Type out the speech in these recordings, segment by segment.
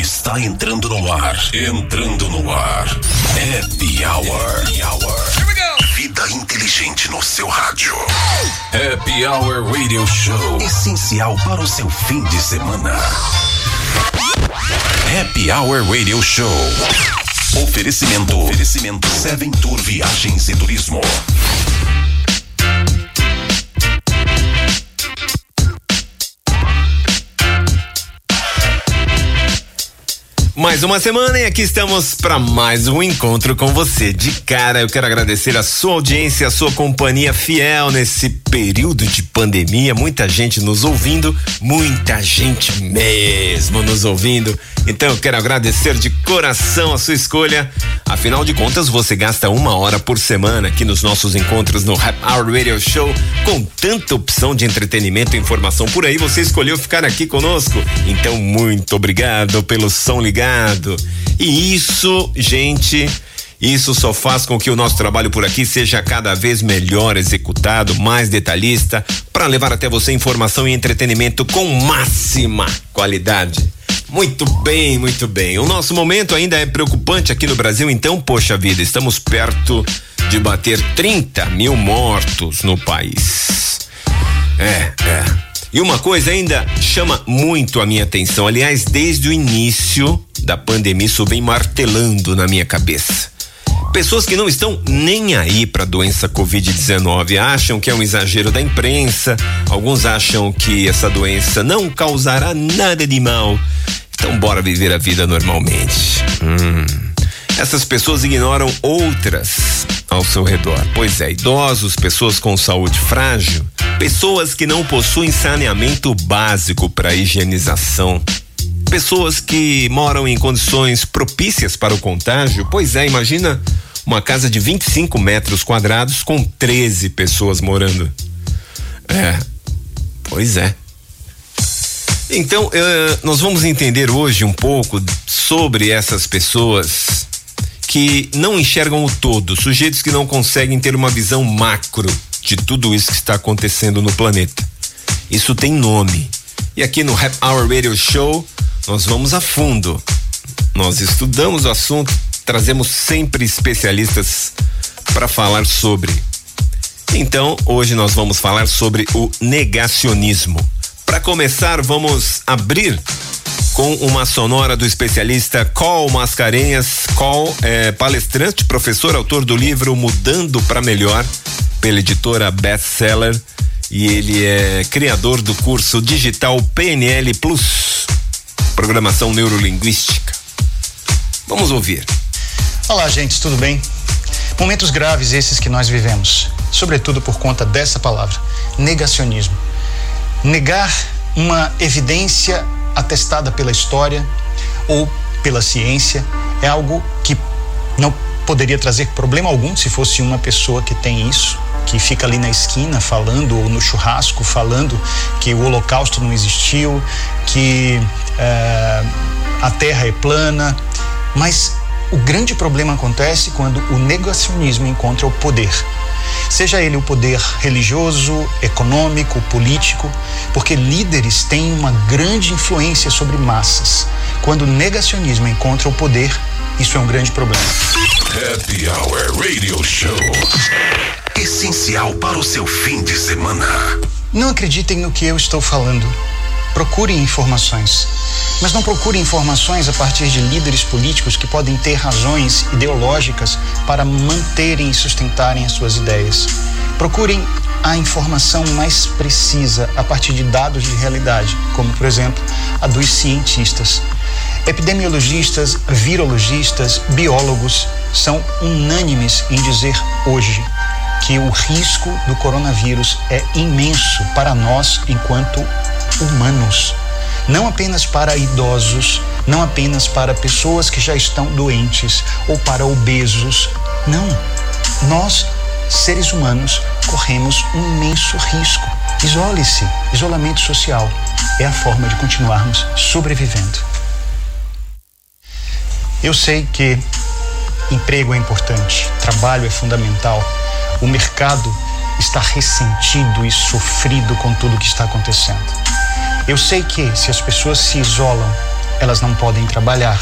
está entrando no ar. Entrando no ar. Happy Hour. Happy Hour. Vida inteligente no seu rádio. Happy Hour Radio Show. Essencial para o seu fim de semana. Happy Hour Radio Show. Oferecimento. Oferecimento. Seven Tour Viagens e Turismo. Mais uma semana e aqui estamos para mais um encontro com você. De cara, eu quero agradecer a sua audiência, a sua companhia fiel nesse período de pandemia. Muita gente nos ouvindo, muita gente mesmo nos ouvindo. Então eu quero agradecer de coração a sua escolha. Afinal de contas, você gasta uma hora por semana aqui nos nossos encontros no Rap Hour Radio Show com tanta opção de entretenimento e informação por aí. Você escolheu ficar aqui conosco. Então, muito obrigado pelo som ligado e isso, gente, isso só faz com que o nosso trabalho por aqui seja cada vez melhor executado, mais detalhista, para levar até você informação e entretenimento com máxima qualidade. Muito bem, muito bem. O nosso momento ainda é preocupante aqui no Brasil, então, poxa vida, estamos perto de bater 30 mil mortos no país. É, é. E uma coisa ainda chama muito a minha atenção. Aliás, desde o início da pandemia, isso vem martelando na minha cabeça. Pessoas que não estão nem aí para a doença Covid-19 acham que é um exagero da imprensa, alguns acham que essa doença não causará nada de mal. Então, bora viver a vida normalmente. Hum. Essas pessoas ignoram outras ao seu redor. Pois é, idosos, pessoas com saúde frágil, pessoas que não possuem saneamento básico para higienização. Pessoas que moram em condições propícias para o contágio. Pois é, imagina uma casa de 25 metros quadrados com 13 pessoas morando. É, pois é. Então, uh, nós vamos entender hoje um pouco sobre essas pessoas que não enxergam o todo, sujeitos que não conseguem ter uma visão macro de tudo isso que está acontecendo no planeta. Isso tem nome. E aqui no Rap Hour Radio Show, nós vamos a fundo. Nós estudamos o assunto, trazemos sempre especialistas para falar sobre. Então, hoje nós vamos falar sobre o negacionismo. Para começar, vamos abrir com uma sonora do especialista Col Mascarenhas. Col é palestrante, professor, autor do livro Mudando para Melhor, pela editora Bestseller. E ele é criador do curso digital PNL Plus, Programação Neurolinguística. Vamos ouvir. Olá, gente, tudo bem? Momentos graves esses que nós vivemos, sobretudo por conta dessa palavra, negacionismo. Negar uma evidência atestada pela história ou pela ciência, é algo que não poderia trazer problema algum se fosse uma pessoa que tem isso, que fica ali na esquina falando, ou no churrasco falando que o Holocausto não existiu, que é, a Terra é plana. Mas o grande problema acontece quando o negacionismo encontra o poder seja ele o poder religioso, econômico, político, porque líderes têm uma grande influência sobre massas. Quando o negacionismo encontra o poder, isso é um grande problema. Happy Hour Radio Show. Essencial para o seu fim de semana. Não acreditem no que eu estou falando. Procurem informações. Mas não procurem informações a partir de líderes políticos que podem ter razões ideológicas para manterem e sustentarem as suas ideias. Procurem a informação mais precisa a partir de dados de realidade, como, por exemplo, a dos cientistas. Epidemiologistas, virologistas, biólogos são unânimes em dizer hoje que o risco do coronavírus é imenso para nós enquanto humanos. Não apenas para idosos, não apenas para pessoas que já estão doentes ou para obesos. Não. Nós, seres humanos, corremos um imenso risco. Isole-se. Isolamento social é a forma de continuarmos sobrevivendo. Eu sei que emprego é importante, trabalho é fundamental, o mercado está ressentido e sofrido com tudo o que está acontecendo. Eu sei que se as pessoas se isolam, elas não podem trabalhar.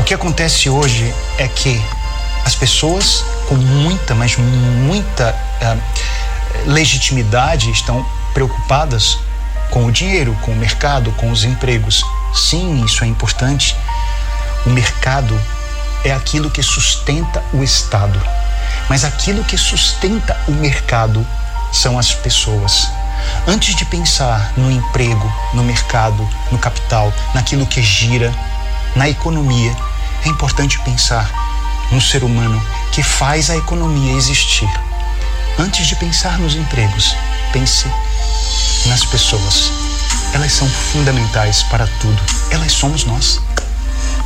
O que acontece hoje é que as pessoas com muita, mas muita uh, legitimidade estão preocupadas com o dinheiro, com o mercado, com os empregos. Sim, isso é importante. O mercado é aquilo que sustenta o Estado, mas aquilo que sustenta o mercado são as pessoas. Antes de pensar no emprego, no mercado, no capital, naquilo que gira, na economia, é importante pensar no ser humano que faz a economia existir. Antes de pensar nos empregos, pense nas pessoas. Elas são fundamentais para tudo. Elas somos nós.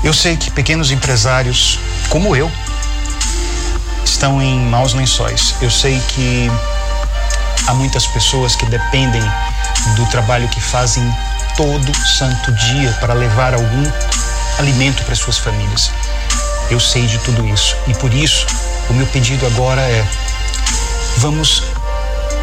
Eu sei que pequenos empresários, como eu, estão em maus lençóis. Eu sei que há muitas pessoas que dependem do trabalho que fazem todo santo dia para levar algum alimento para suas famílias. Eu sei de tudo isso e por isso o meu pedido agora é: vamos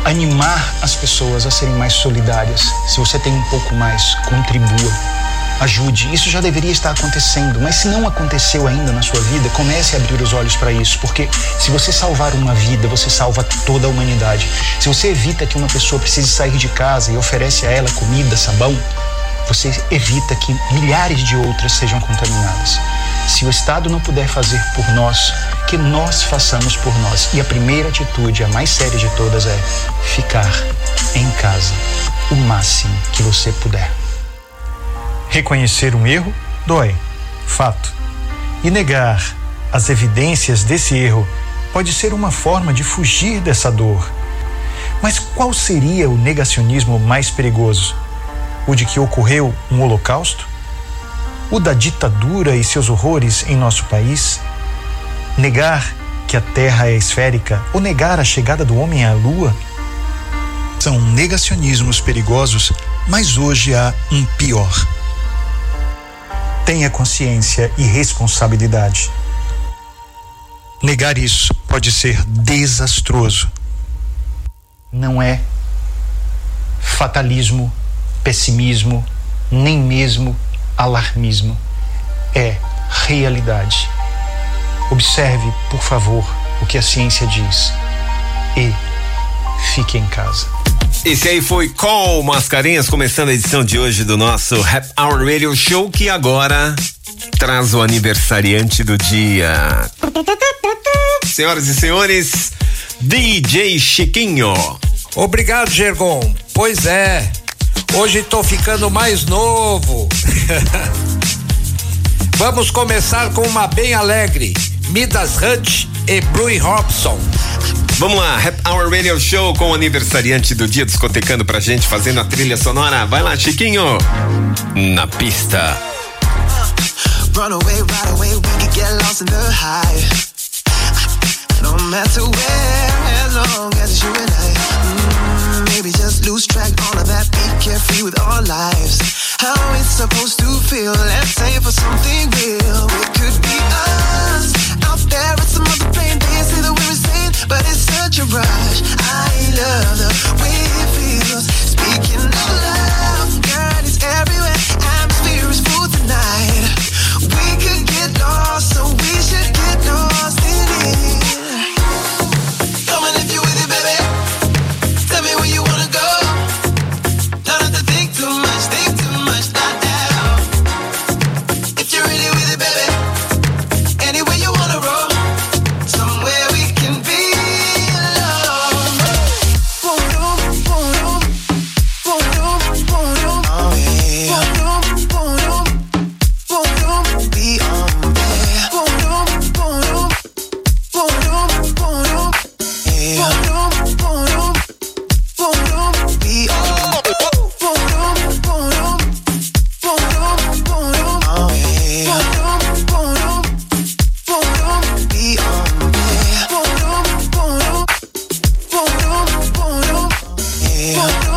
animar as pessoas a serem mais solidárias. Se você tem um pouco mais, contribua. Ajude. Isso já deveria estar acontecendo, mas se não aconteceu ainda na sua vida, comece a abrir os olhos para isso, porque se você salvar uma vida, você salva toda a humanidade. Se você evita que uma pessoa precise sair de casa e oferece a ela comida, sabão, você evita que milhares de outras sejam contaminadas. Se o Estado não puder fazer por nós, que nós façamos por nós. E a primeira atitude, a mais séria de todas, é ficar em casa o máximo que você puder. Reconhecer um erro dói, fato. E negar as evidências desse erro pode ser uma forma de fugir dessa dor. Mas qual seria o negacionismo mais perigoso? O de que ocorreu um holocausto? o da ditadura e seus horrores em nosso país? Negar que a Terra é esférica ou negar a chegada do homem à Lua? São negacionismos perigosos, mas hoje há um pior. Tenha consciência e responsabilidade. Negar isso pode ser desastroso. Não é fatalismo, pessimismo, nem mesmo alarmismo, é realidade. Observe, por favor, o que a ciência diz e fique em casa. Esse aí foi Call Mascarinhas, começando a edição de hoje do nosso Rap Hour Radio Show, que agora traz o aniversariante do dia. Senhoras e senhores, DJ Chiquinho. Obrigado, Gergon. Pois é, Hoje tô ficando mais novo. Vamos começar com uma bem alegre. Midas Hunt e Brui Robson. Vamos lá, Rap Hour Radio Show com o aniversariante do dia discotecando pra gente, fazendo a trilha sonora. Vai lá, Chiquinho. Na pista. Run away, right away, we can get lost in the high. No matter where, as long as you and I. Mm, maybe just lose track, all of that, be carefree with our lives. How it's supposed to feel, let's say for something real. It could be us out there at some other plane. Say that we're insane, but it's such a rush. I love the way it feels. Speaking of love, yeah.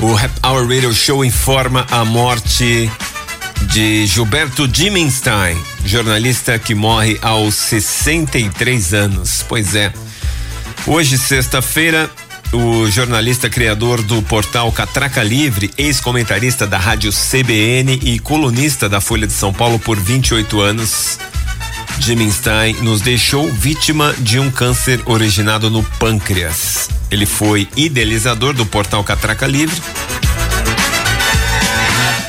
O Rap Hour Radio Show informa a morte de Gilberto Dimenstein, jornalista que morre aos 63 anos. Pois é. Hoje, sexta-feira, o jornalista criador do portal Catraca Livre, ex-comentarista da rádio CBN e colunista da Folha de São Paulo por 28 anos, Jim Stein nos deixou vítima de um câncer originado no pâncreas. Ele foi idealizador do portal Catraca Livre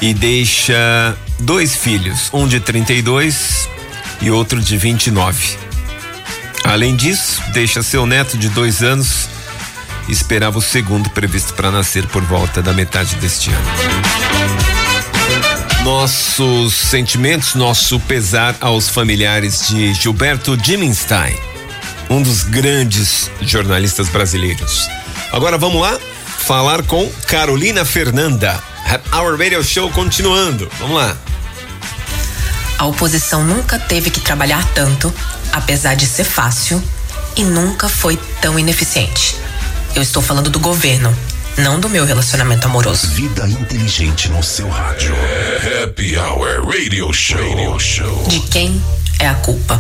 e deixa dois filhos, um de 32 e outro de 29. Além disso, deixa seu neto de dois anos esperava o segundo previsto para nascer por volta da metade deste ano. Nossos sentimentos, nosso pesar aos familiares de Gilberto Dimenstein, um dos grandes jornalistas brasileiros. Agora vamos lá falar com Carolina Fernanda. Our Radio Show continuando. Vamos lá. A oposição nunca teve que trabalhar tanto, apesar de ser fácil, e nunca foi tão ineficiente. Eu estou falando do governo, não do meu relacionamento amoroso. Vida inteligente no seu rádio. Happy Hour Radio Show. Radio Show. De quem é a culpa?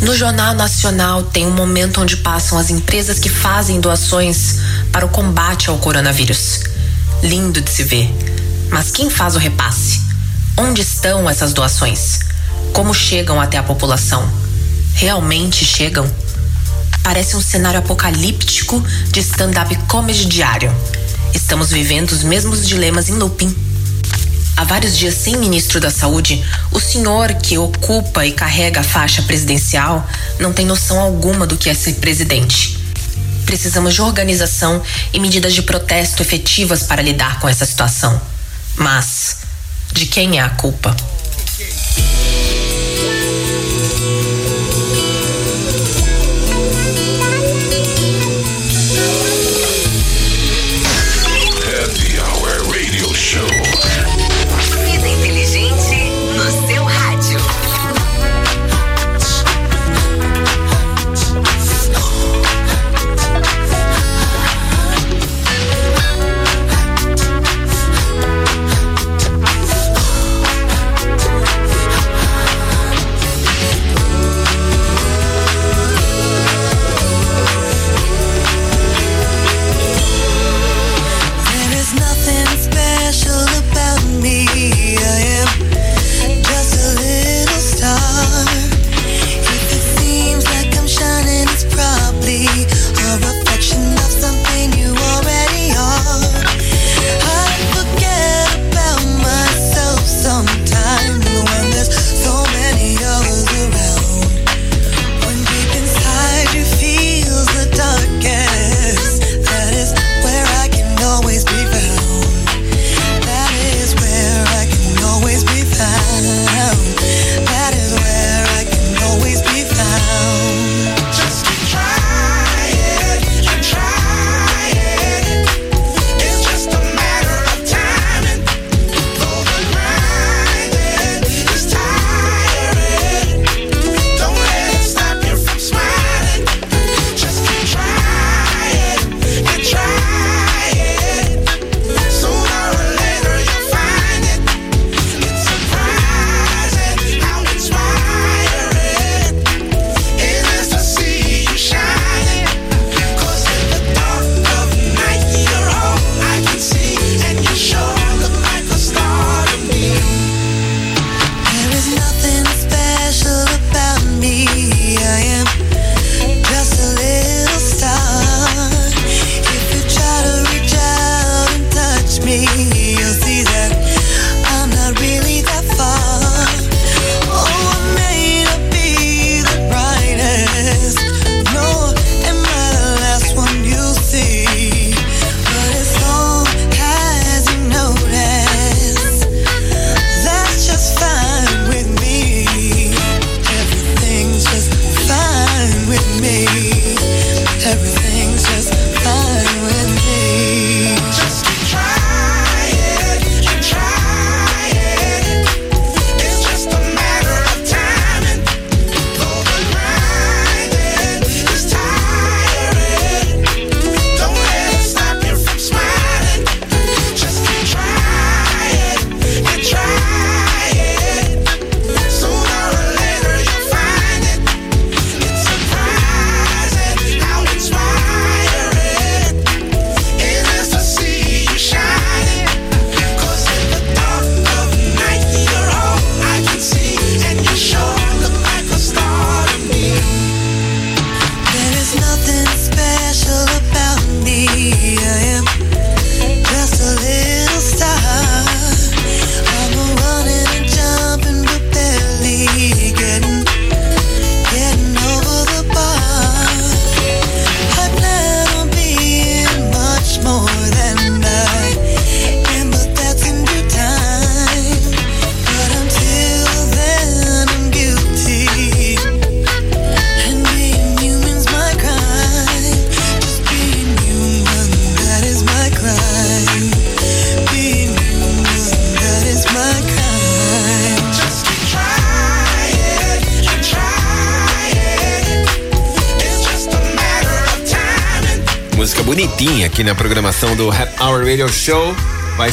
No Jornal Nacional tem um momento onde passam as empresas que fazem doações para o combate ao coronavírus. Lindo de se ver. Mas quem faz o repasse? Onde estão essas doações? Como chegam até a população? Realmente chegam? Parece um cenário apocalíptico de stand-up comedy diário. Estamos vivendo os mesmos dilemas em looping. Há vários dias sem ministro da Saúde, o senhor que ocupa e carrega a faixa presidencial não tem noção alguma do que é ser presidente. Precisamos de organização e medidas de protesto efetivas para lidar com essa situação. Mas, de quem é a culpa?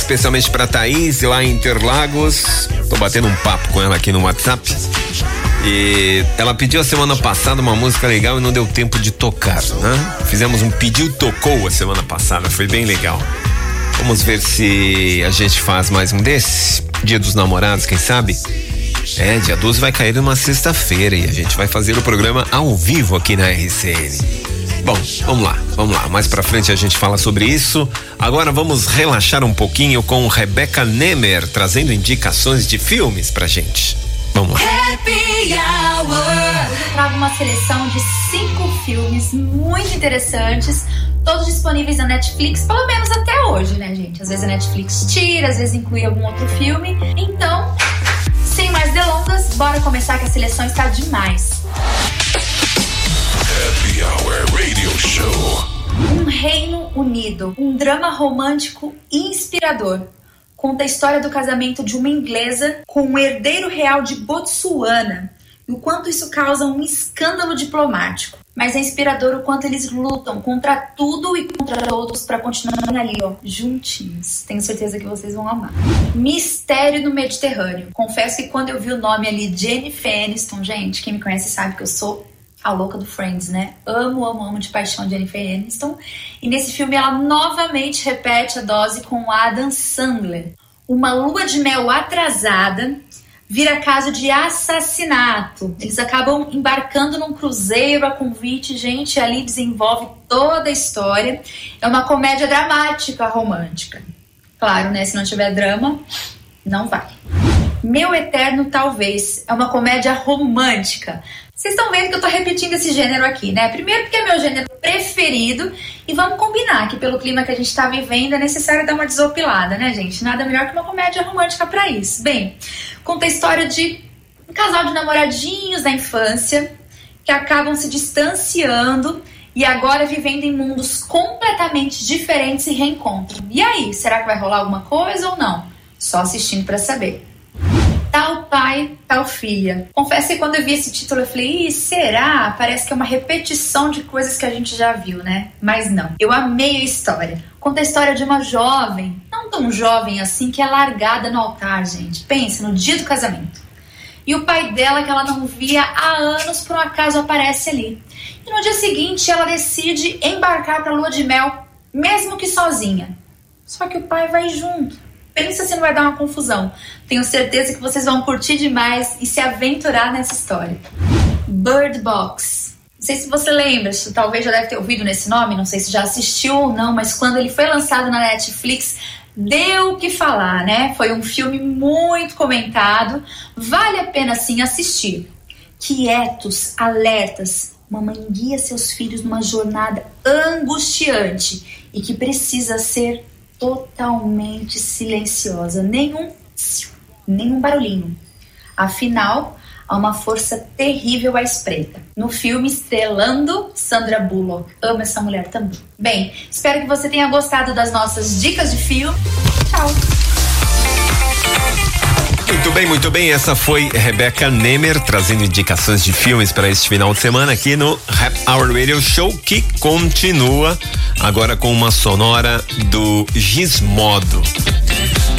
Especialmente para Thaís lá em Interlagos. Tô batendo um papo com ela aqui no WhatsApp. E ela pediu a semana passada uma música legal e não deu tempo de tocar, né? Fizemos um pediu tocou a semana passada, foi bem legal. Vamos ver se a gente faz mais um desse. Dia dos Namorados, quem sabe? É, dia 12 vai cair numa sexta-feira e a gente vai fazer o programa ao vivo aqui na RCN. Bom, vamos lá, vamos lá. Mais pra frente a gente fala sobre isso. Agora vamos relaxar um pouquinho com Rebecca Nemer trazendo indicações de filmes pra gente. Vamos lá. Happy Hour. Eu trago uma seleção de cinco filmes muito interessantes, todos disponíveis na Netflix, pelo menos até hoje, né, gente? Às vezes a Netflix tira, às vezes inclui algum outro filme. Então, sem mais delongas, bora começar que a seleção está demais. Hour Radio Show. Um Reino Unido, um drama romântico inspirador. Conta a história do casamento de uma inglesa com um herdeiro real de Botsuana e o quanto isso causa um escândalo diplomático. Mas é inspirador o quanto eles lutam contra tudo e contra todos para continuarem ali, ó, juntinhos. Tenho certeza que vocês vão amar. Mistério no Mediterrâneo. Confesso que quando eu vi o nome ali, Jennifer Aniston, gente, quem me conhece sabe que eu sou a louca do Friends, né? Amo, amo, amo de paixão Jennifer Aniston. E nesse filme ela novamente repete a dose com Adam Sandler. Uma lua de mel atrasada vira caso de assassinato. Eles acabam embarcando num cruzeiro a convite, gente, ali desenvolve toda a história. É uma comédia dramática romântica. Claro, né? Se não tiver drama, não vai. Meu Eterno Talvez é uma comédia romântica vocês estão vendo que eu tô repetindo esse gênero aqui, né? Primeiro porque é meu gênero preferido e vamos combinar que pelo clima que a gente tá vivendo é necessário dar uma desopilada, né, gente? Nada melhor que uma comédia romântica para isso. Bem, conta a história de um casal de namoradinhos da infância que acabam se distanciando e agora vivendo em mundos completamente diferentes e reencontram. E aí, será que vai rolar alguma coisa ou não? Só assistindo para saber tal pai, tal filha. Confesso que quando eu vi esse título eu falei, será? Parece que é uma repetição de coisas que a gente já viu, né? Mas não. Eu amei a história. Conta a história de uma jovem, não tão jovem assim, que é largada no altar, gente. Pensa, no dia do casamento. E o pai dela, que ela não via há anos, por um acaso aparece ali. E no dia seguinte ela decide embarcar para a lua de mel, mesmo que sozinha. Só que o pai vai junto. Pensa se não vai dar uma confusão. Tenho certeza que vocês vão curtir demais e se aventurar nessa história. Bird Box. Não sei se você lembra, talvez já deve ter ouvido nesse nome, não sei se já assistiu ou não, mas quando ele foi lançado na Netflix, deu o que falar, né? Foi um filme muito comentado, vale a pena sim assistir. Quietos, alertas, mamãe guia seus filhos numa jornada angustiante e que precisa ser totalmente silenciosa, nenhum nenhum barulhinho. Afinal, há uma força terrível à espreita. No filme estrelando Sandra Bullock. Amo essa mulher também. Bem, espero que você tenha gostado das nossas dicas de filme. Tchau. Muito bem, muito bem. Essa foi Rebecca Nemer trazendo indicações de filmes para este final de semana aqui no Rap Hour Radio Show que continua agora com uma sonora do Gizmodo.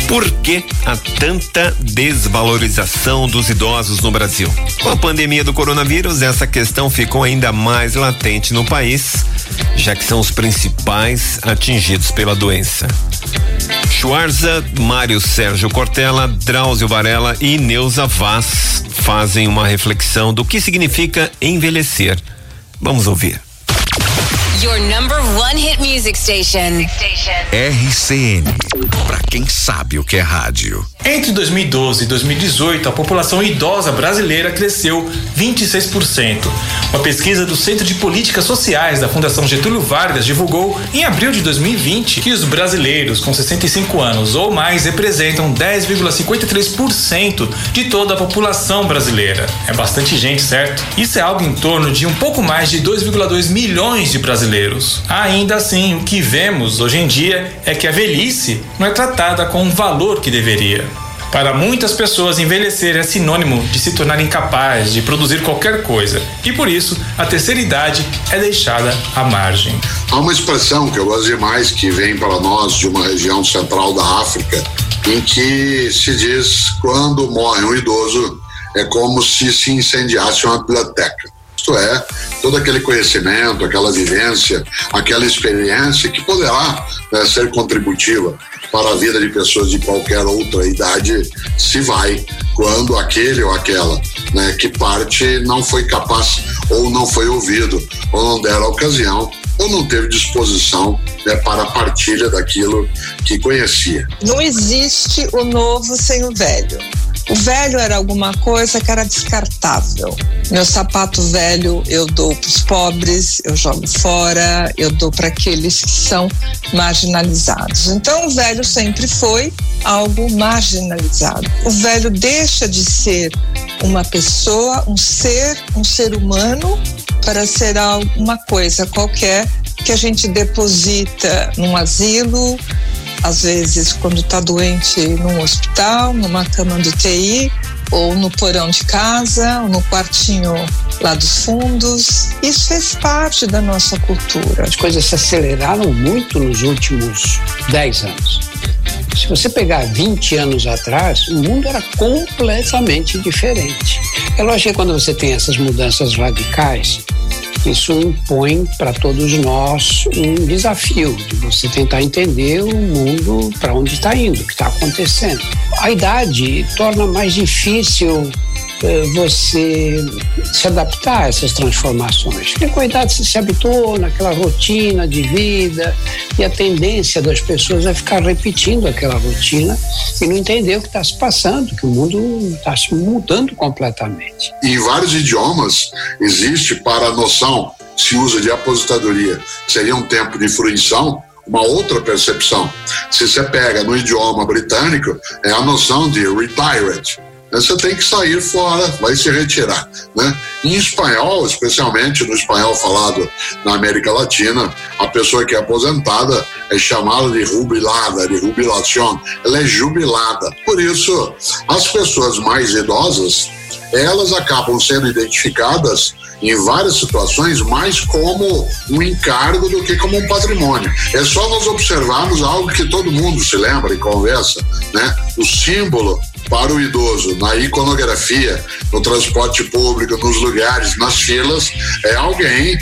Por que há tanta desvalorização dos idosos no Brasil? Com a pandemia do coronavírus, essa questão ficou ainda mais latente no país, já que são os principais atingidos pela doença. Schwarza, Mário Sérgio Cortella, Drauzio Varela e Neuza Vaz fazem uma reflexão do que significa envelhecer. Vamos ouvir. Your number one music station. RCN. Pra quem sabe o que é rádio. Entre 2012 e 2018, a população idosa brasileira cresceu 26%. Uma pesquisa do Centro de Políticas Sociais da Fundação Getúlio Vargas divulgou em abril de 2020 que os brasileiros com 65 anos ou mais representam 10,53% de toda a população brasileira. É bastante gente, certo? Isso é algo em torno de um pouco mais de 2,2 milhões de brasileiros. Ainda assim, o que vemos hoje em dia é que a velhice não é tratada com o valor que deveria. Para muitas pessoas, envelhecer é sinônimo de se tornar incapaz de produzir qualquer coisa. E por isso, a terceira idade é deixada à margem. Há uma expressão que eu gosto demais que vem para nós de uma região central da África, em que se diz quando morre um idoso é como se se incendiasse uma biblioteca. Isto é, todo aquele conhecimento, aquela vivência, aquela experiência que poderá né, ser contributiva para a vida de pessoas de qualquer outra idade se vai quando aquele ou aquela né, que parte não foi capaz ou não foi ouvido ou não der a ocasião ou não teve disposição né, para a partilha daquilo que conhecia. Não existe o novo sem o velho. O velho era alguma coisa que era descartável. Meu sapato velho eu dou para os pobres, eu jogo fora, eu dou para aqueles que são marginalizados. Então, o velho sempre foi algo marginalizado. O velho deixa de ser uma pessoa, um ser, um ser humano, para ser alguma coisa qualquer que a gente deposita num asilo, às vezes quando está doente num hospital, numa cama do TI, ou no porão de casa, ou no quartinho lá dos fundos. Isso fez parte da nossa cultura. As coisas se aceleraram muito nos últimos 10 anos. Se você pegar 20 anos atrás, o mundo era completamente diferente. É lógico que quando você tem essas mudanças radicais, isso impõe para todos nós um desafio de você tentar entender o mundo para onde está indo, o que está acontecendo. A idade torna mais difícil você se adaptar a essas transformações. Porque com a idade você se habituou naquela rotina de vida e a tendência das pessoas é ficar repetindo aquela rotina e não entender o que está se passando, que o mundo está se mudando completamente. Em vários idiomas existe para a noção, se usa de aposentadoria, seria um tempo de fruição, uma outra percepção. Se você pega no idioma britânico, é a noção de retired, você tem que sair fora, vai se retirar. Né? Em espanhol, especialmente no espanhol falado na América Latina, a pessoa que é aposentada é chamada de jubilada, de jubilação, ela é jubilada. Por isso, as pessoas mais idosas, elas acabam sendo identificadas em várias situações mais como um encargo do que como um patrimônio. É só nós observarmos algo que todo mundo se lembra e conversa, né? O símbolo para o idoso na iconografia, no transporte público, nos lugares, nas filas, é alguém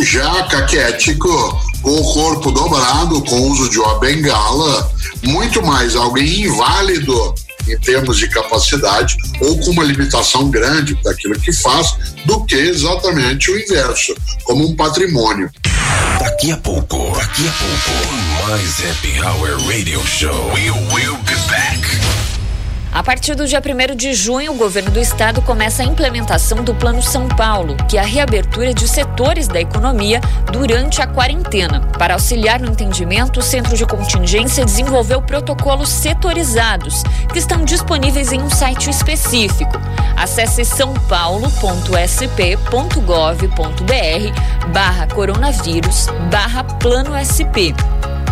já caquético, com o corpo dobrado, com o uso de uma bengala, muito mais alguém inválido em termos de capacidade ou com uma limitação grande daquilo que faz, do que exatamente o inverso, como um patrimônio. Daqui a pouco, daqui a pouco, mais Happy Hour Radio Show. We will be back. A partir do dia 1 de junho, o governo do estado começa a implementação do Plano São Paulo, que é a reabertura de setores da economia durante a quarentena. Para auxiliar no entendimento, o Centro de Contingência desenvolveu protocolos setorizados, que estão disponíveis em um site específico. Acesse sãopaulo.sp.gov.br barra coronavírus barra plano SP.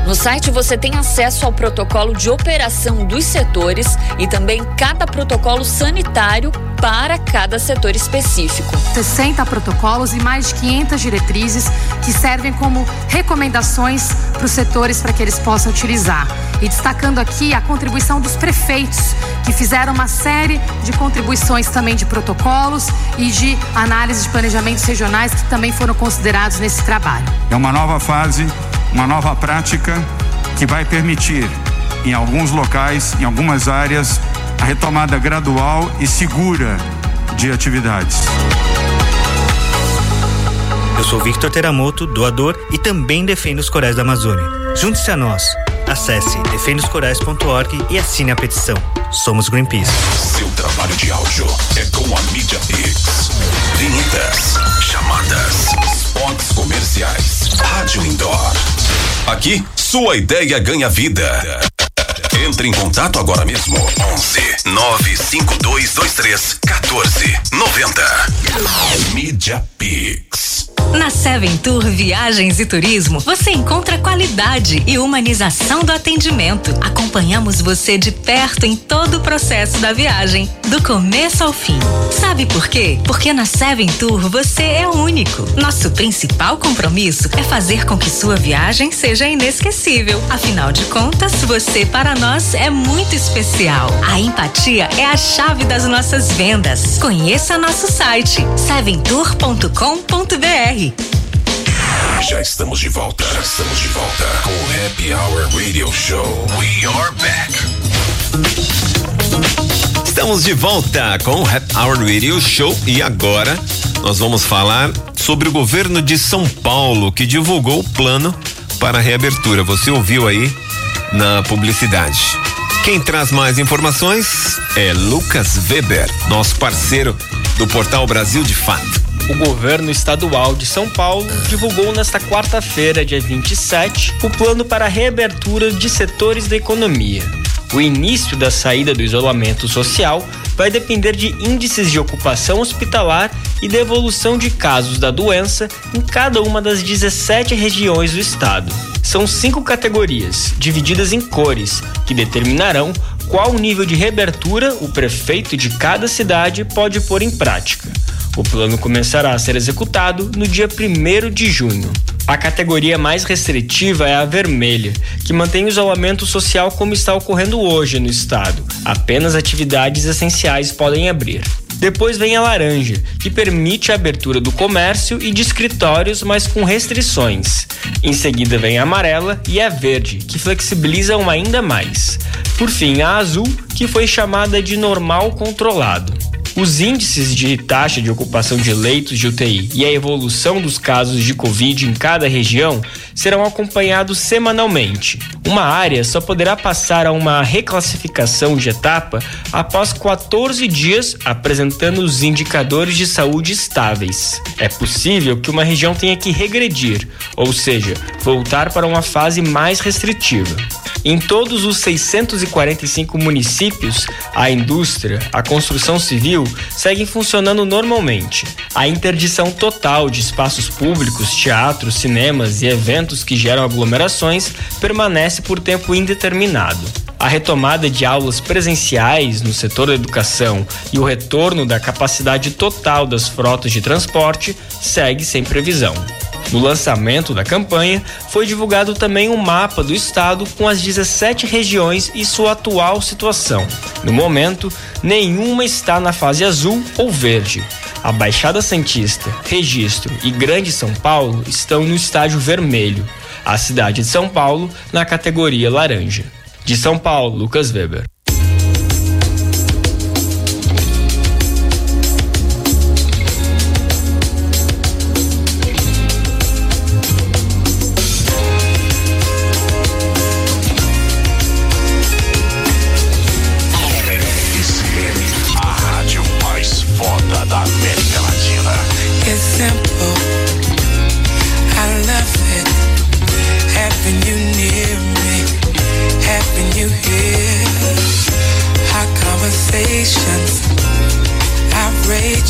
No site você tem acesso ao protocolo de operação dos setores e também cada protocolo sanitário para cada setor específico. 60 protocolos e mais de 500 diretrizes que servem como recomendações para os setores para que eles possam utilizar. E destacando aqui a contribuição dos prefeitos, que fizeram uma série de contribuições também de protocolos e de análise de planejamentos regionais que também foram considerados nesse trabalho. É uma nova fase uma nova prática que vai permitir, em alguns locais, em algumas áreas, a retomada gradual e segura de atividades. Eu sou Victor Teramoto, doador e também defendo os corais da Amazônia. Junte-se a nós. Acesse defendoscorais.org e assine a petição. Somos Greenpeace. Seu trabalho de áudio é com a Mídia Pix. Vinhetas, chamadas, spots comerciais, rádio indoor. Aqui, sua ideia ganha vida. Entre em contato agora mesmo. 11 95223 1490. Mídia Pix. Na Seven Tour Viagens e Turismo, você encontra qualidade e humanização do atendimento. Acompanhamos você de perto em todo o processo da viagem, do começo ao fim. Sabe por quê? Porque na Seven Tour você é único. Nosso principal compromisso é fazer com que sua viagem seja inesquecível. Afinal de contas, você para nós é muito especial. A empatia é a chave das nossas vendas. Conheça nosso site seventour.com.br já estamos de volta. Já estamos de volta com o Happy Hour Radio Show. We are back. Estamos de volta com o Happy Hour Radio Show e agora nós vamos falar sobre o governo de São Paulo que divulgou o plano para a reabertura. Você ouviu aí na publicidade. Quem traz mais informações é Lucas Weber, nosso parceiro do portal Brasil de Fato o governo estadual de São Paulo divulgou nesta quarta-feira, dia 27, o plano para a reabertura de setores da economia. O início da saída do isolamento social vai depender de índices de ocupação hospitalar e da evolução de casos da doença em cada uma das 17 regiões do estado. São cinco categorias, divididas em cores, que determinarão qual nível de reabertura o prefeito de cada cidade pode pôr em prática. O plano começará a ser executado no dia 1 de junho. A categoria mais restritiva é a vermelha, que mantém o isolamento social como está ocorrendo hoje no estado. Apenas atividades essenciais podem abrir. Depois vem a laranja, que permite a abertura do comércio e de escritórios, mas com restrições. Em seguida vem a amarela e a verde, que flexibilizam ainda mais. Por fim, a azul, que foi chamada de normal controlado. Os índices de taxa de ocupação de leitos de UTI e a evolução dos casos de Covid em cada região serão acompanhados semanalmente. Uma área só poderá passar a uma reclassificação de etapa após 14 dias apresentando os indicadores de saúde estáveis. É possível que uma região tenha que regredir, ou seja, voltar para uma fase mais restritiva. Em todos os 645 municípios, a indústria, a construção civil seguem funcionando normalmente. A interdição total de espaços públicos, teatros, cinemas e eventos que geram aglomerações permanece por tempo indeterminado. A retomada de aulas presenciais no setor da educação e o retorno da capacidade total das frotas de transporte segue sem previsão. No lançamento da campanha, foi divulgado também um mapa do estado com as 17 regiões e sua atual situação. No momento, nenhuma está na fase azul ou verde. A Baixada Santista, Registro e Grande São Paulo estão no estágio vermelho. A cidade de São Paulo na categoria laranja. De São Paulo, Lucas Weber.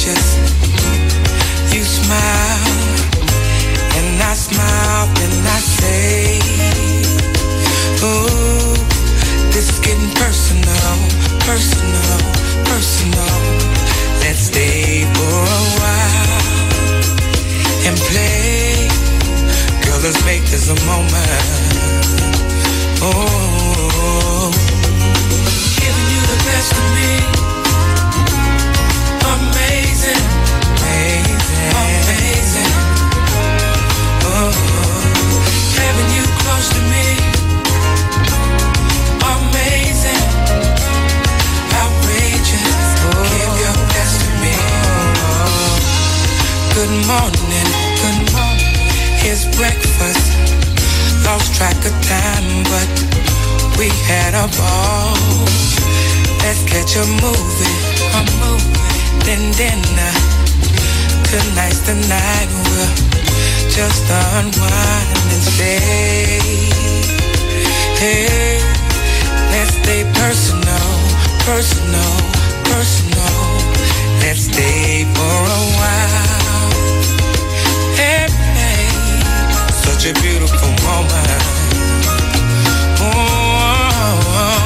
just you smile and I smile and I say, Oh, this is getting personal, personal, personal. Let's stay for a while and play. Girl, let's make this a moment. Oh. you're moving, I'm moving. Then, then, uh, tonight's the night we'll just unwind and stay. Hey, let's stay personal, personal, personal. Let's stay for a while. Hey, babe, such a beautiful moment. oh. oh, oh.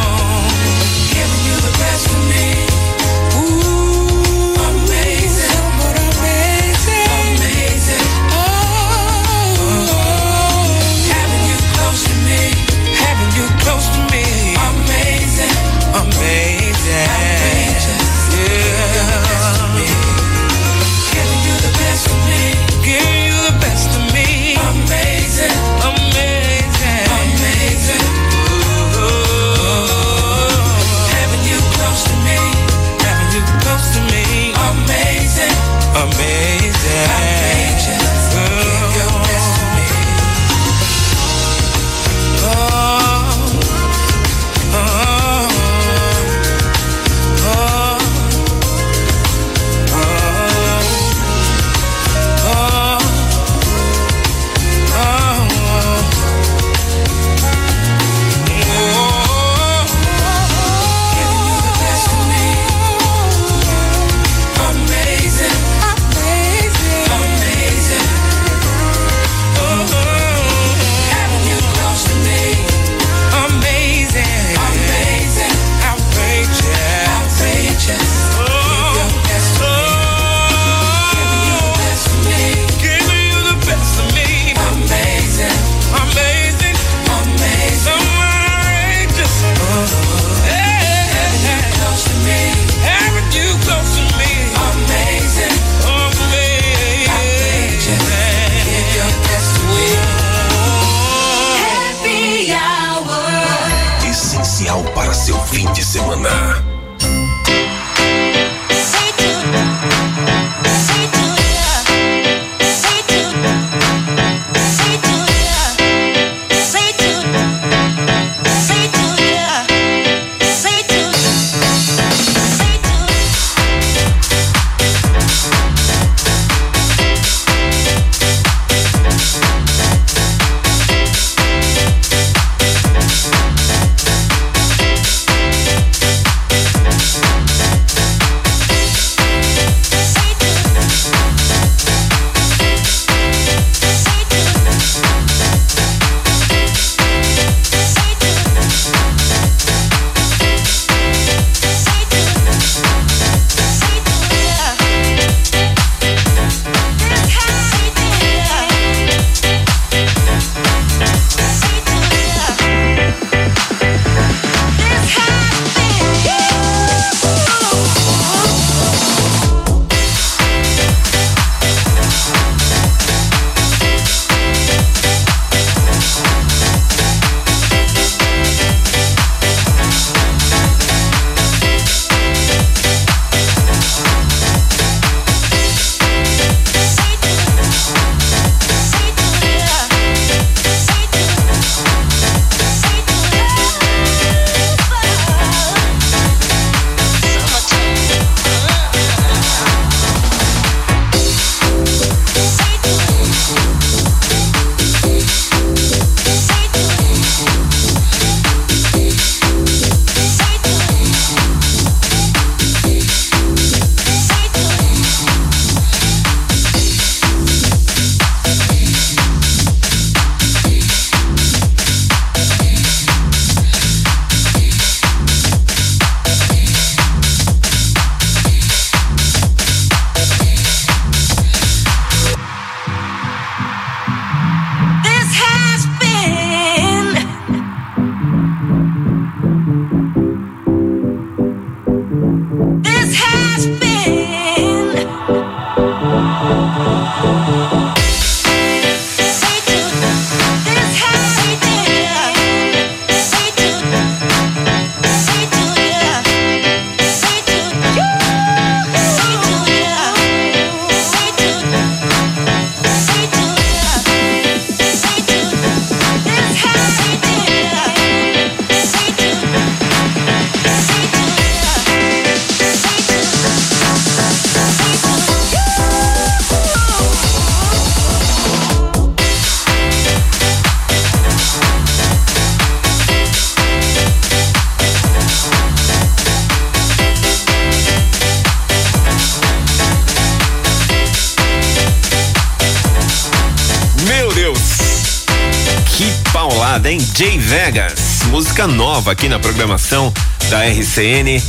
Hein? Jay Vegas, música nova aqui na programação da RCN.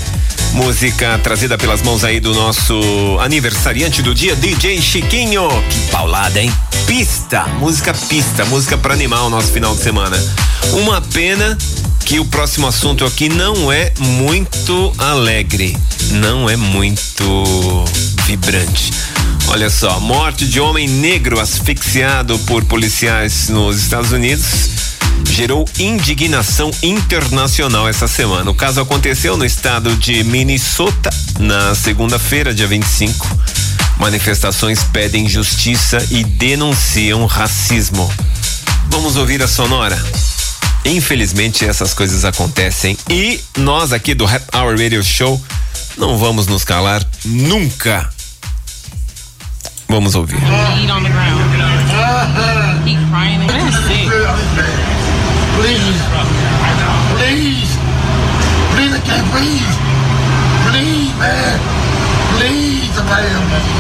Música trazida pelas mãos aí do nosso aniversariante do dia, DJ Chiquinho. Que paulada, hein? Pista, música pista, música para animar o nosso final de semana. Uma pena que o próximo assunto aqui não é muito alegre, não é muito vibrante. Olha só, morte de homem negro asfixiado por policiais nos Estados Unidos gerou indignação internacional essa semana. O caso aconteceu no estado de Minnesota na segunda-feira, dia 25. Manifestações pedem justiça e denunciam racismo. Vamos ouvir a sonora. Infelizmente essas coisas acontecem e nós aqui do Rap Hour Radio Show não vamos nos calar nunca. Vamos ouvir. Please. Please. Please, I can't. Please, man. Please, man.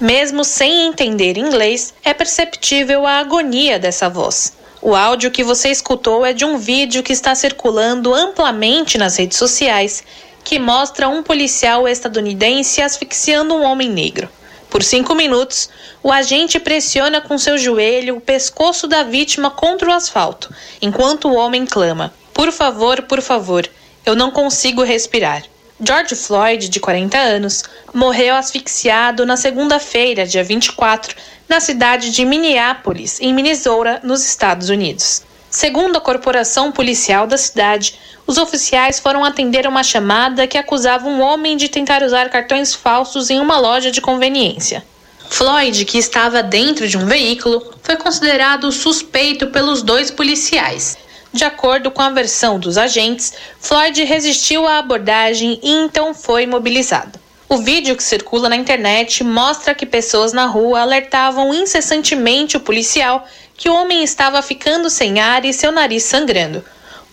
Mesmo sem entender inglês, é perceptível a agonia dessa voz. O áudio que você escutou é de um vídeo que está circulando amplamente nas redes sociais, que mostra um policial estadunidense asfixiando um homem negro. Por cinco minutos, o agente pressiona com seu joelho o pescoço da vítima contra o asfalto, enquanto o homem clama: Por favor, por favor, eu não consigo respirar. George Floyd, de 40 anos, morreu asfixiado na segunda-feira, dia 24, na cidade de Minneapolis, em Minnesota, nos Estados Unidos. Segundo a corporação policial da cidade, os oficiais foram atender uma chamada que acusava um homem de tentar usar cartões falsos em uma loja de conveniência. Floyd, que estava dentro de um veículo, foi considerado suspeito pelos dois policiais. De acordo com a versão dos agentes, Floyd resistiu à abordagem e então foi imobilizado. O vídeo que circula na internet mostra que pessoas na rua alertavam incessantemente o policial que o homem estava ficando sem ar e seu nariz sangrando.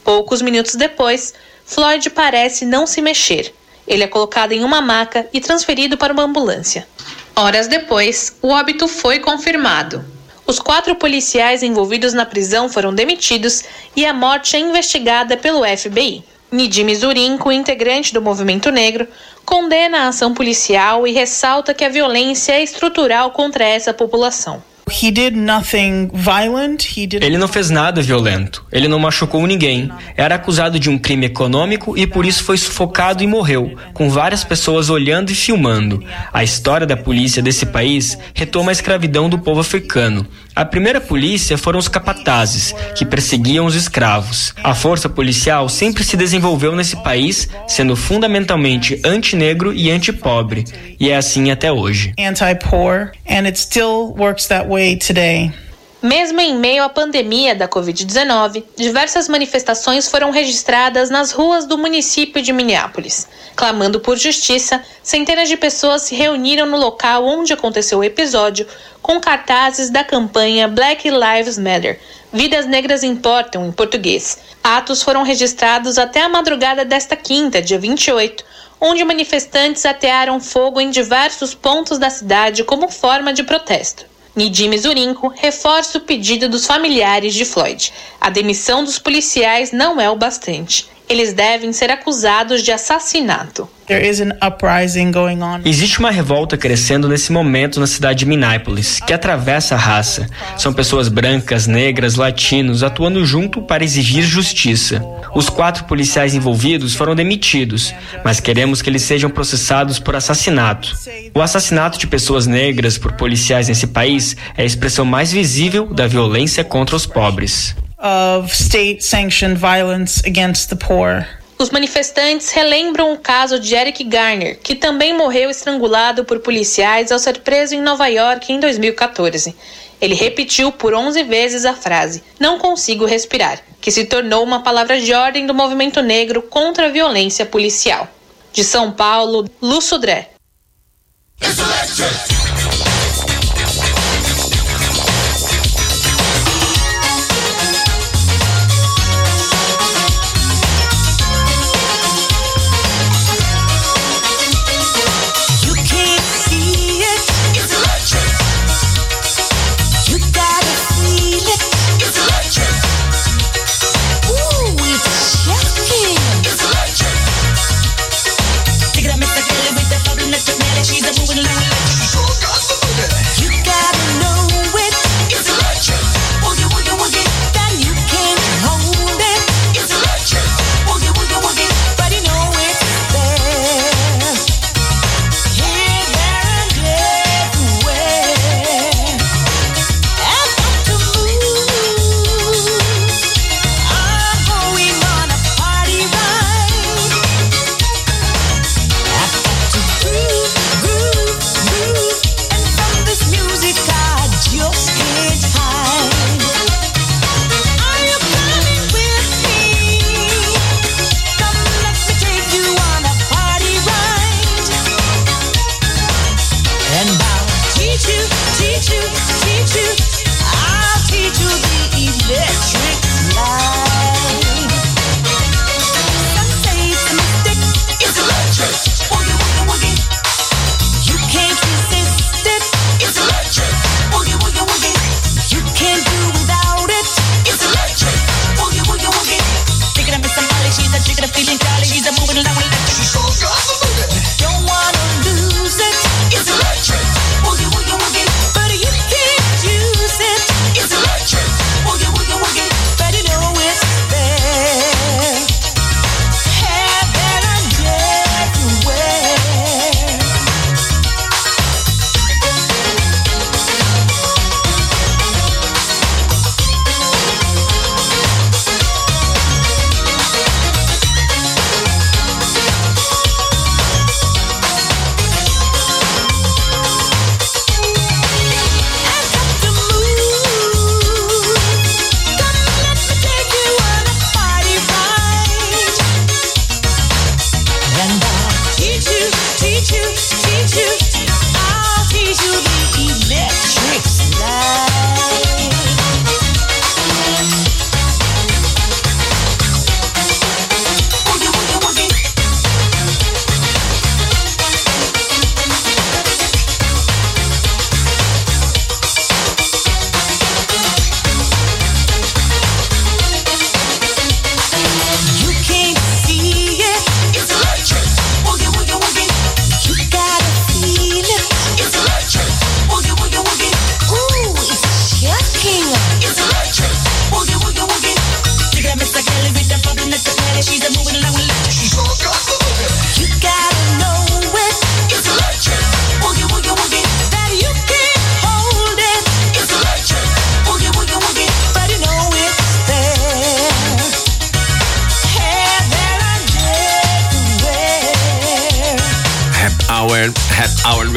Poucos minutos depois, Floyd parece não se mexer. Ele é colocado em uma maca e transferido para uma ambulância. Horas depois, o óbito foi confirmado. Os quatro policiais envolvidos na prisão foram demitidos e a morte é investigada pelo FBI. Nidimi Zurinco, integrante do movimento negro, condena a ação policial e ressalta que a violência é estrutural contra essa população. Ele não fez nada violento. Ele não machucou ninguém. Era acusado de um crime econômico e por isso foi sufocado e morreu, com várias pessoas olhando e filmando. A história da polícia desse país retoma a escravidão do povo africano. A primeira polícia foram os capatazes, que perseguiam os escravos. A força policial sempre se desenvolveu nesse país, sendo fundamentalmente anti-negro e anti-pobre. E é assim até hoje. anti-poor, and it still works that way today. Mesmo em meio à pandemia da Covid-19, diversas manifestações foram registradas nas ruas do município de Minneapolis. Clamando por justiça, centenas de pessoas se reuniram no local onde aconteceu o episódio, com cartazes da campanha Black Lives Matter Vidas Negras Importam, em português. Atos foram registrados até a madrugada desta quinta, dia 28, onde manifestantes atearam fogo em diversos pontos da cidade como forma de protesto. Nidime Zurinco reforça o pedido dos familiares de Floyd. A demissão dos policiais não é o bastante. Eles devem ser acusados de assassinato. There is an uprising going on. Existe uma revolta crescendo nesse momento na cidade de Minneapolis, que atravessa a raça. São pessoas brancas, negras, latinos atuando junto para exigir justiça. Os quatro policiais envolvidos foram demitidos, mas queremos que eles sejam processados por assassinato. O assassinato de pessoas negras por policiais nesse país é a expressão mais visível da violência contra os pobres. Of state sanctioned violence against the poor. Os manifestantes relembram o caso de Eric Garner, que também morreu estrangulado por policiais ao ser preso em Nova York em 2014. Ele repetiu por 11 vezes a frase: Não consigo respirar, que se tornou uma palavra de ordem do movimento negro contra a violência policial. De São Paulo, Lu Sudré.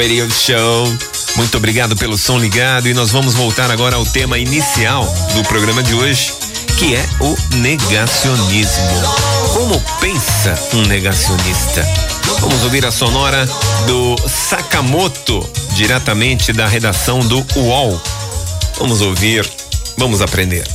Radio Show. Muito obrigado pelo som ligado e nós vamos voltar agora ao tema inicial do programa de hoje, que é o negacionismo. Como pensa um negacionista? Vamos ouvir a sonora do Sakamoto, diretamente da redação do UOL. Vamos ouvir, vamos aprender.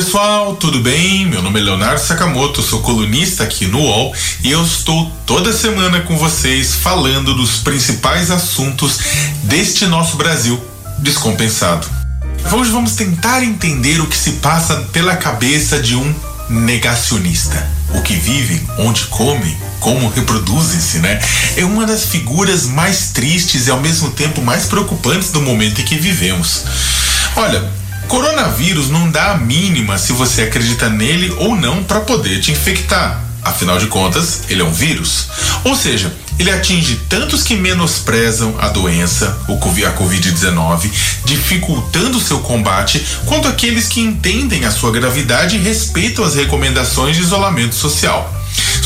Pessoal, tudo bem? Meu nome é Leonardo Sakamoto, sou colunista aqui no UOL e eu estou toda semana com vocês falando dos principais assuntos deste nosso Brasil descompensado. Hoje vamos tentar entender o que se passa pela cabeça de um negacionista. O que vivem, onde comem, como reproduzem-se, né? É uma das figuras mais tristes e ao mesmo tempo mais preocupantes do momento em que vivemos. Olha, coronavírus não dá a mínima se você acredita nele ou não para poder te infectar. Afinal de contas, ele é um vírus. Ou seja, ele atinge tanto os que menosprezam a doença, o a Covid-19, dificultando seu combate, quanto aqueles que entendem a sua gravidade e respeitam as recomendações de isolamento social.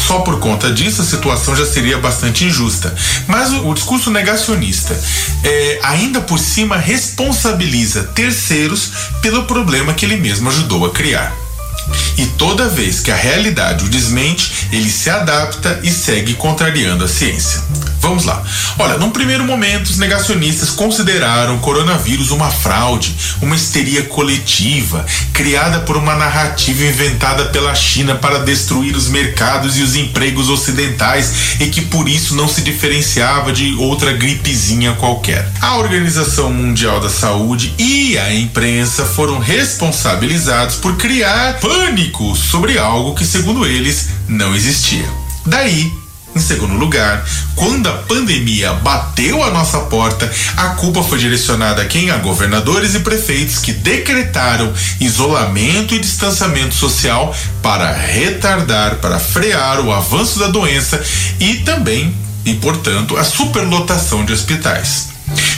Só por conta disso a situação já seria bastante injusta. Mas o, o discurso negacionista, é, ainda por cima, responsabiliza terceiros pelo problema que ele mesmo ajudou a criar. E toda vez que a realidade o desmente, ele se adapta e segue contrariando a ciência. Vamos lá. Olha, num primeiro momento, os negacionistas consideraram o coronavírus uma fraude, uma histeria coletiva, criada por uma narrativa inventada pela China para destruir os mercados e os empregos ocidentais e que por isso não se diferenciava de outra gripezinha qualquer. A Organização Mundial da Saúde e a imprensa foram responsabilizados por criar pânico sobre algo que, segundo eles, não existia. Daí, em segundo lugar, quando a pandemia bateu a nossa porta, a culpa foi direcionada a quem? A governadores e prefeitos que decretaram isolamento e distanciamento social para retardar, para frear o avanço da doença e também, e portanto, a superlotação de hospitais.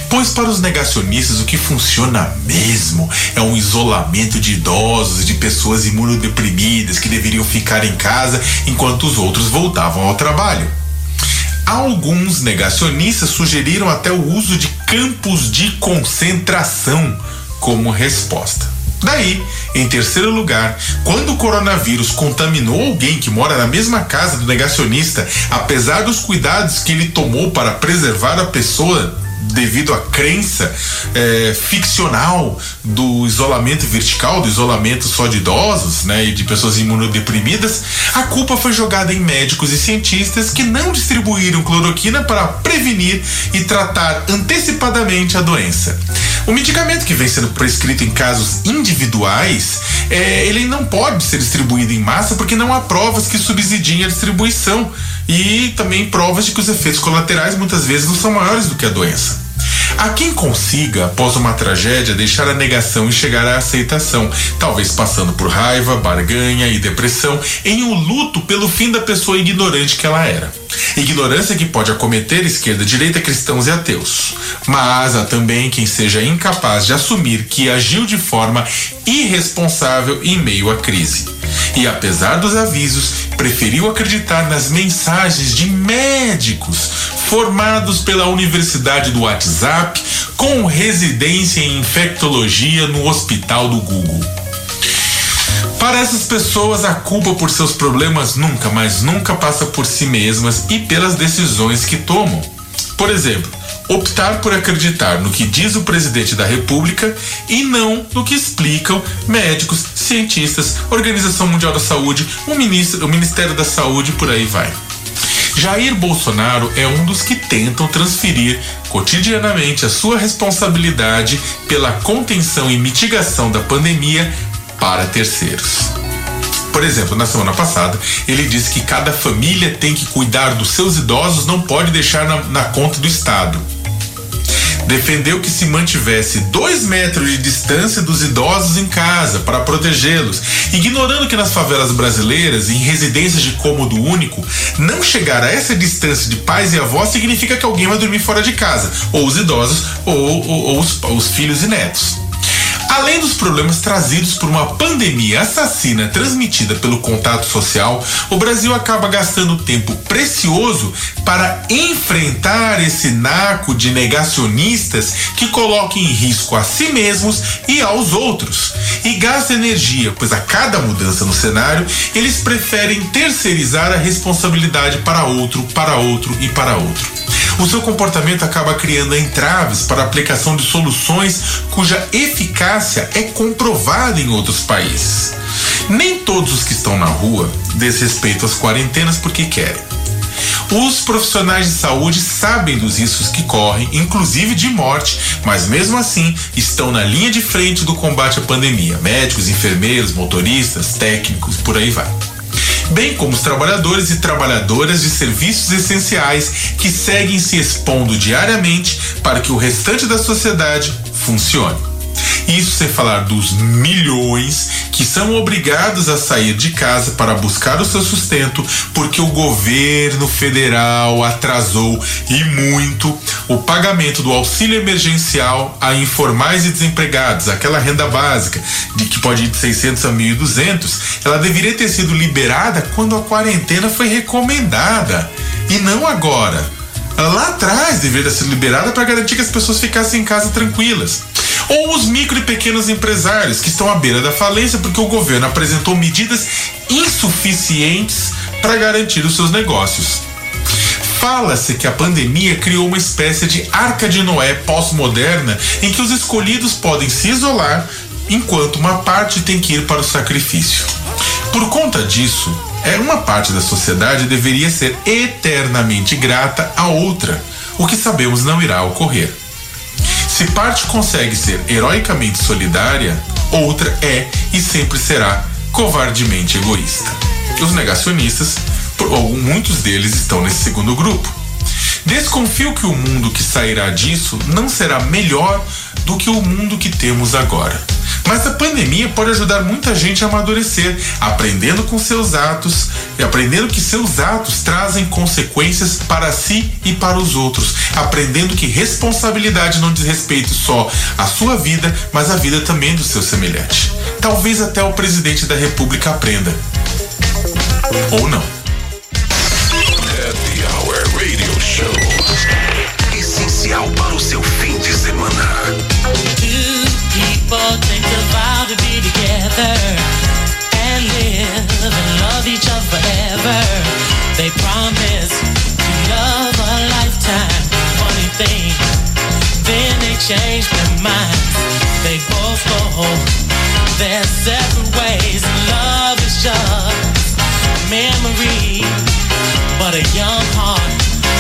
Pois para os negacionistas o que funciona mesmo é um isolamento de idosos de pessoas imunodeprimidas que deveriam ficar em casa enquanto os outros voltavam ao trabalho. Alguns negacionistas sugeriram até o uso de campos de concentração como resposta. Daí, em terceiro lugar, quando o coronavírus contaminou alguém que mora na mesma casa do negacionista, apesar dos cuidados que ele tomou para preservar a pessoa devido à crença é, ficcional do isolamento vertical, do isolamento só de idosos, né, e de pessoas imunodeprimidas, a culpa foi jogada em médicos e cientistas que não distribuíram cloroquina para prevenir e tratar antecipadamente a doença. O medicamento que vem sendo prescrito em casos individuais, é, ele não pode ser distribuído em massa porque não há provas que subsidiem a distribuição e também provas de que os efeitos colaterais muitas vezes não são maiores do que a doença. A quem consiga, após uma tragédia, deixar a negação e chegar à aceitação, talvez passando por raiva, barganha e depressão, em um luto pelo fim da pessoa ignorante que ela era. Ignorância que pode acometer esquerda, direita, cristãos e ateus. Mas há também quem seja incapaz de assumir que agiu de forma irresponsável em meio à crise. E apesar dos avisos, preferiu acreditar nas mensagens de médicos formados pela Universidade do WhatsApp com residência em infectologia no Hospital do Google. Para essas pessoas, a culpa por seus problemas nunca, mas nunca passa por si mesmas e pelas decisões que tomam. Por exemplo, optar por acreditar no que diz o presidente da República e não no que explicam médicos, cientistas, Organização Mundial da Saúde, o, ministro, o Ministério da Saúde e por aí vai. Jair Bolsonaro é um dos que tentam transferir cotidianamente a sua responsabilidade pela contenção e mitigação da pandemia para terceiros. Por exemplo, na semana passada, ele disse que cada família tem que cuidar dos seus idosos, não pode deixar na, na conta do Estado defendeu que se mantivesse dois metros de distância dos idosos em casa para protegê-los, ignorando que nas favelas brasileiras, em residências de cômodo único, não chegar a essa distância de pais e avós significa que alguém vai dormir fora de casa, ou os idosos, ou, ou, ou os, os filhos e netos. Além dos problemas trazidos por uma pandemia assassina transmitida pelo contato social, o Brasil acaba gastando tempo precioso para enfrentar esse naco de negacionistas que colocam em risco a si mesmos e aos outros. E gasta energia, pois a cada mudança no cenário, eles preferem terceirizar a responsabilidade para outro, para outro e para outro. O seu comportamento acaba criando entraves para a aplicação de soluções cuja eficácia é comprovada em outros países. Nem todos os que estão na rua desrespeitam as quarentenas porque querem. Os profissionais de saúde sabem dos riscos que correm, inclusive de morte, mas mesmo assim estão na linha de frente do combate à pandemia. Médicos, enfermeiros, motoristas, técnicos, por aí vai bem como os trabalhadores e trabalhadoras de serviços essenciais que seguem se expondo diariamente para que o restante da sociedade funcione. Isso sem falar dos milhões que são obrigados a sair de casa para buscar o seu sustento porque o governo federal atrasou e muito o pagamento do auxílio emergencial a informais e desempregados, aquela renda básica de que pode ir de 600 a 1.200, ela deveria ter sido liberada quando a quarentena foi recomendada e não agora. Lá atrás deveria ser liberada para garantir que as pessoas ficassem em casa tranquilas ou os micro e pequenos empresários que estão à beira da falência porque o governo apresentou medidas insuficientes para garantir os seus negócios. Fala-se que a pandemia criou uma espécie de arca de Noé pós-moderna em que os escolhidos podem se isolar enquanto uma parte tem que ir para o sacrifício. Por conta disso, é uma parte da sociedade deveria ser eternamente grata à outra, o que sabemos não irá ocorrer. Se parte consegue ser heroicamente solidária, outra é e sempre será covardemente egoísta. Os negacionistas, muitos deles estão nesse segundo grupo. Desconfio que o mundo que sairá disso não será melhor do que o mundo que temos agora. Mas a pandemia pode ajudar muita gente a amadurecer, aprendendo com seus atos e aprendendo que seus atos trazem consequências para si e para os outros, aprendendo que responsabilidade não diz respeito só à sua vida, mas à vida também do seu semelhante. Talvez até o presidente da República aprenda. Ou não. Happy Hour Radio Show. Essencial para o seu fim de semana. people together and live and love each other forever. They promise to love a lifetime. Funny thing, then they change their minds. They both go their separate ways. Love is just memory, but a young heart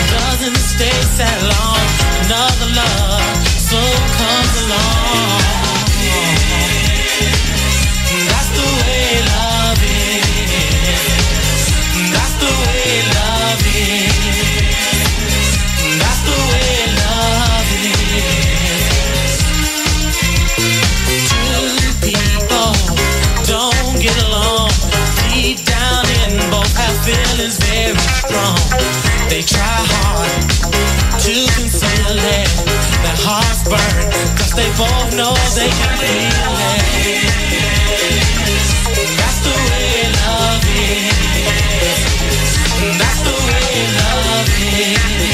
doesn't stay sad long. Another love soon comes along. They try hard to conceal it. Their hearts burn, cause they both know they can feel it. That's the way love is. That's the way love is.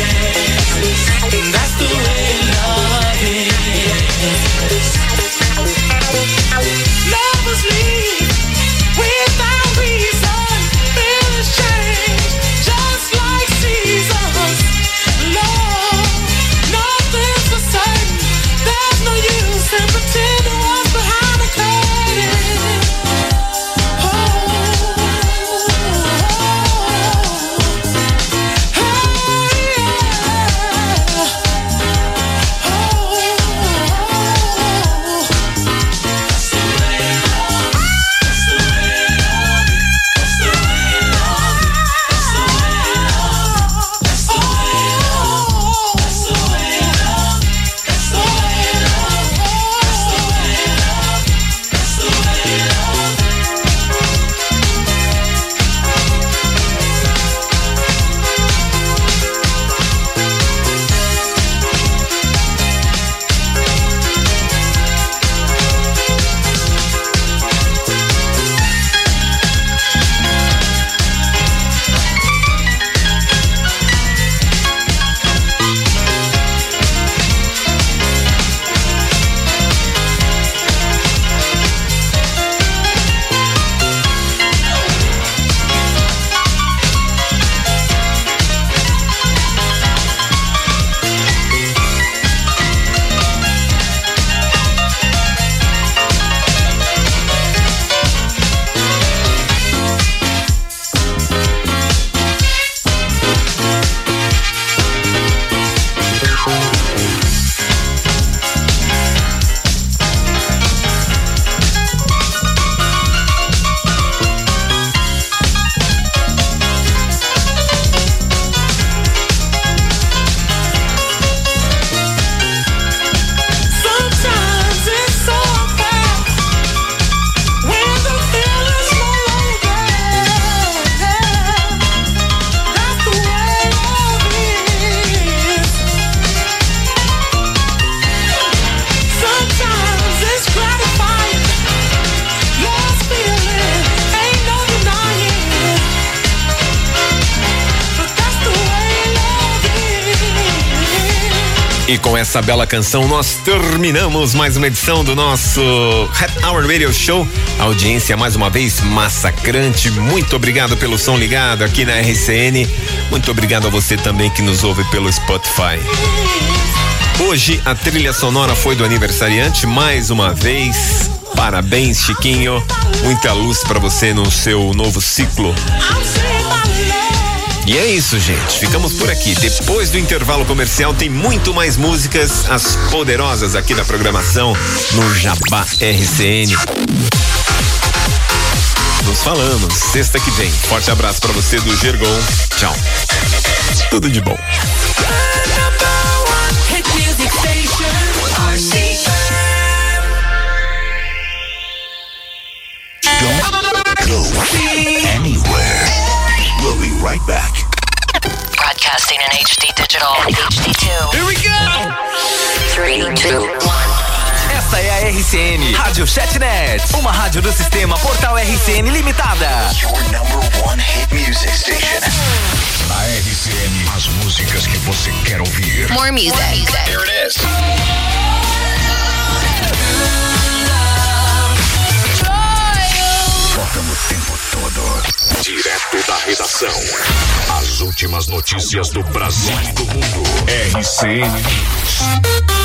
Com essa bela canção nós terminamos mais uma edição do nosso Happy Hour Radio Show. A audiência mais uma vez massacrante. Muito obrigado pelo som ligado aqui na RCN. Muito obrigado a você também que nos ouve pelo Spotify. Hoje a trilha sonora foi do aniversariante mais uma vez. Parabéns, Chiquinho. Muita luz para você no seu novo ciclo. E é isso, gente. Ficamos por aqui. Depois do intervalo comercial, tem muito mais músicas, as poderosas aqui da programação no Jabá RCN. Nos falamos sexta que vem. Forte abraço para você do Gergon. Tchau. Tudo de bom. HD digital and HD2. Here we go. Three, two, Esta é a RCN Rádio Chatnet, uma rádio do sistema Portal RCN Limitada. Your number one hit music station. A RCN, as músicas que você quer ouvir. More music. Here it is. Toca no tempo todo. Direto da redação. As últimas notícias do Brasil e do mundo. RCN News.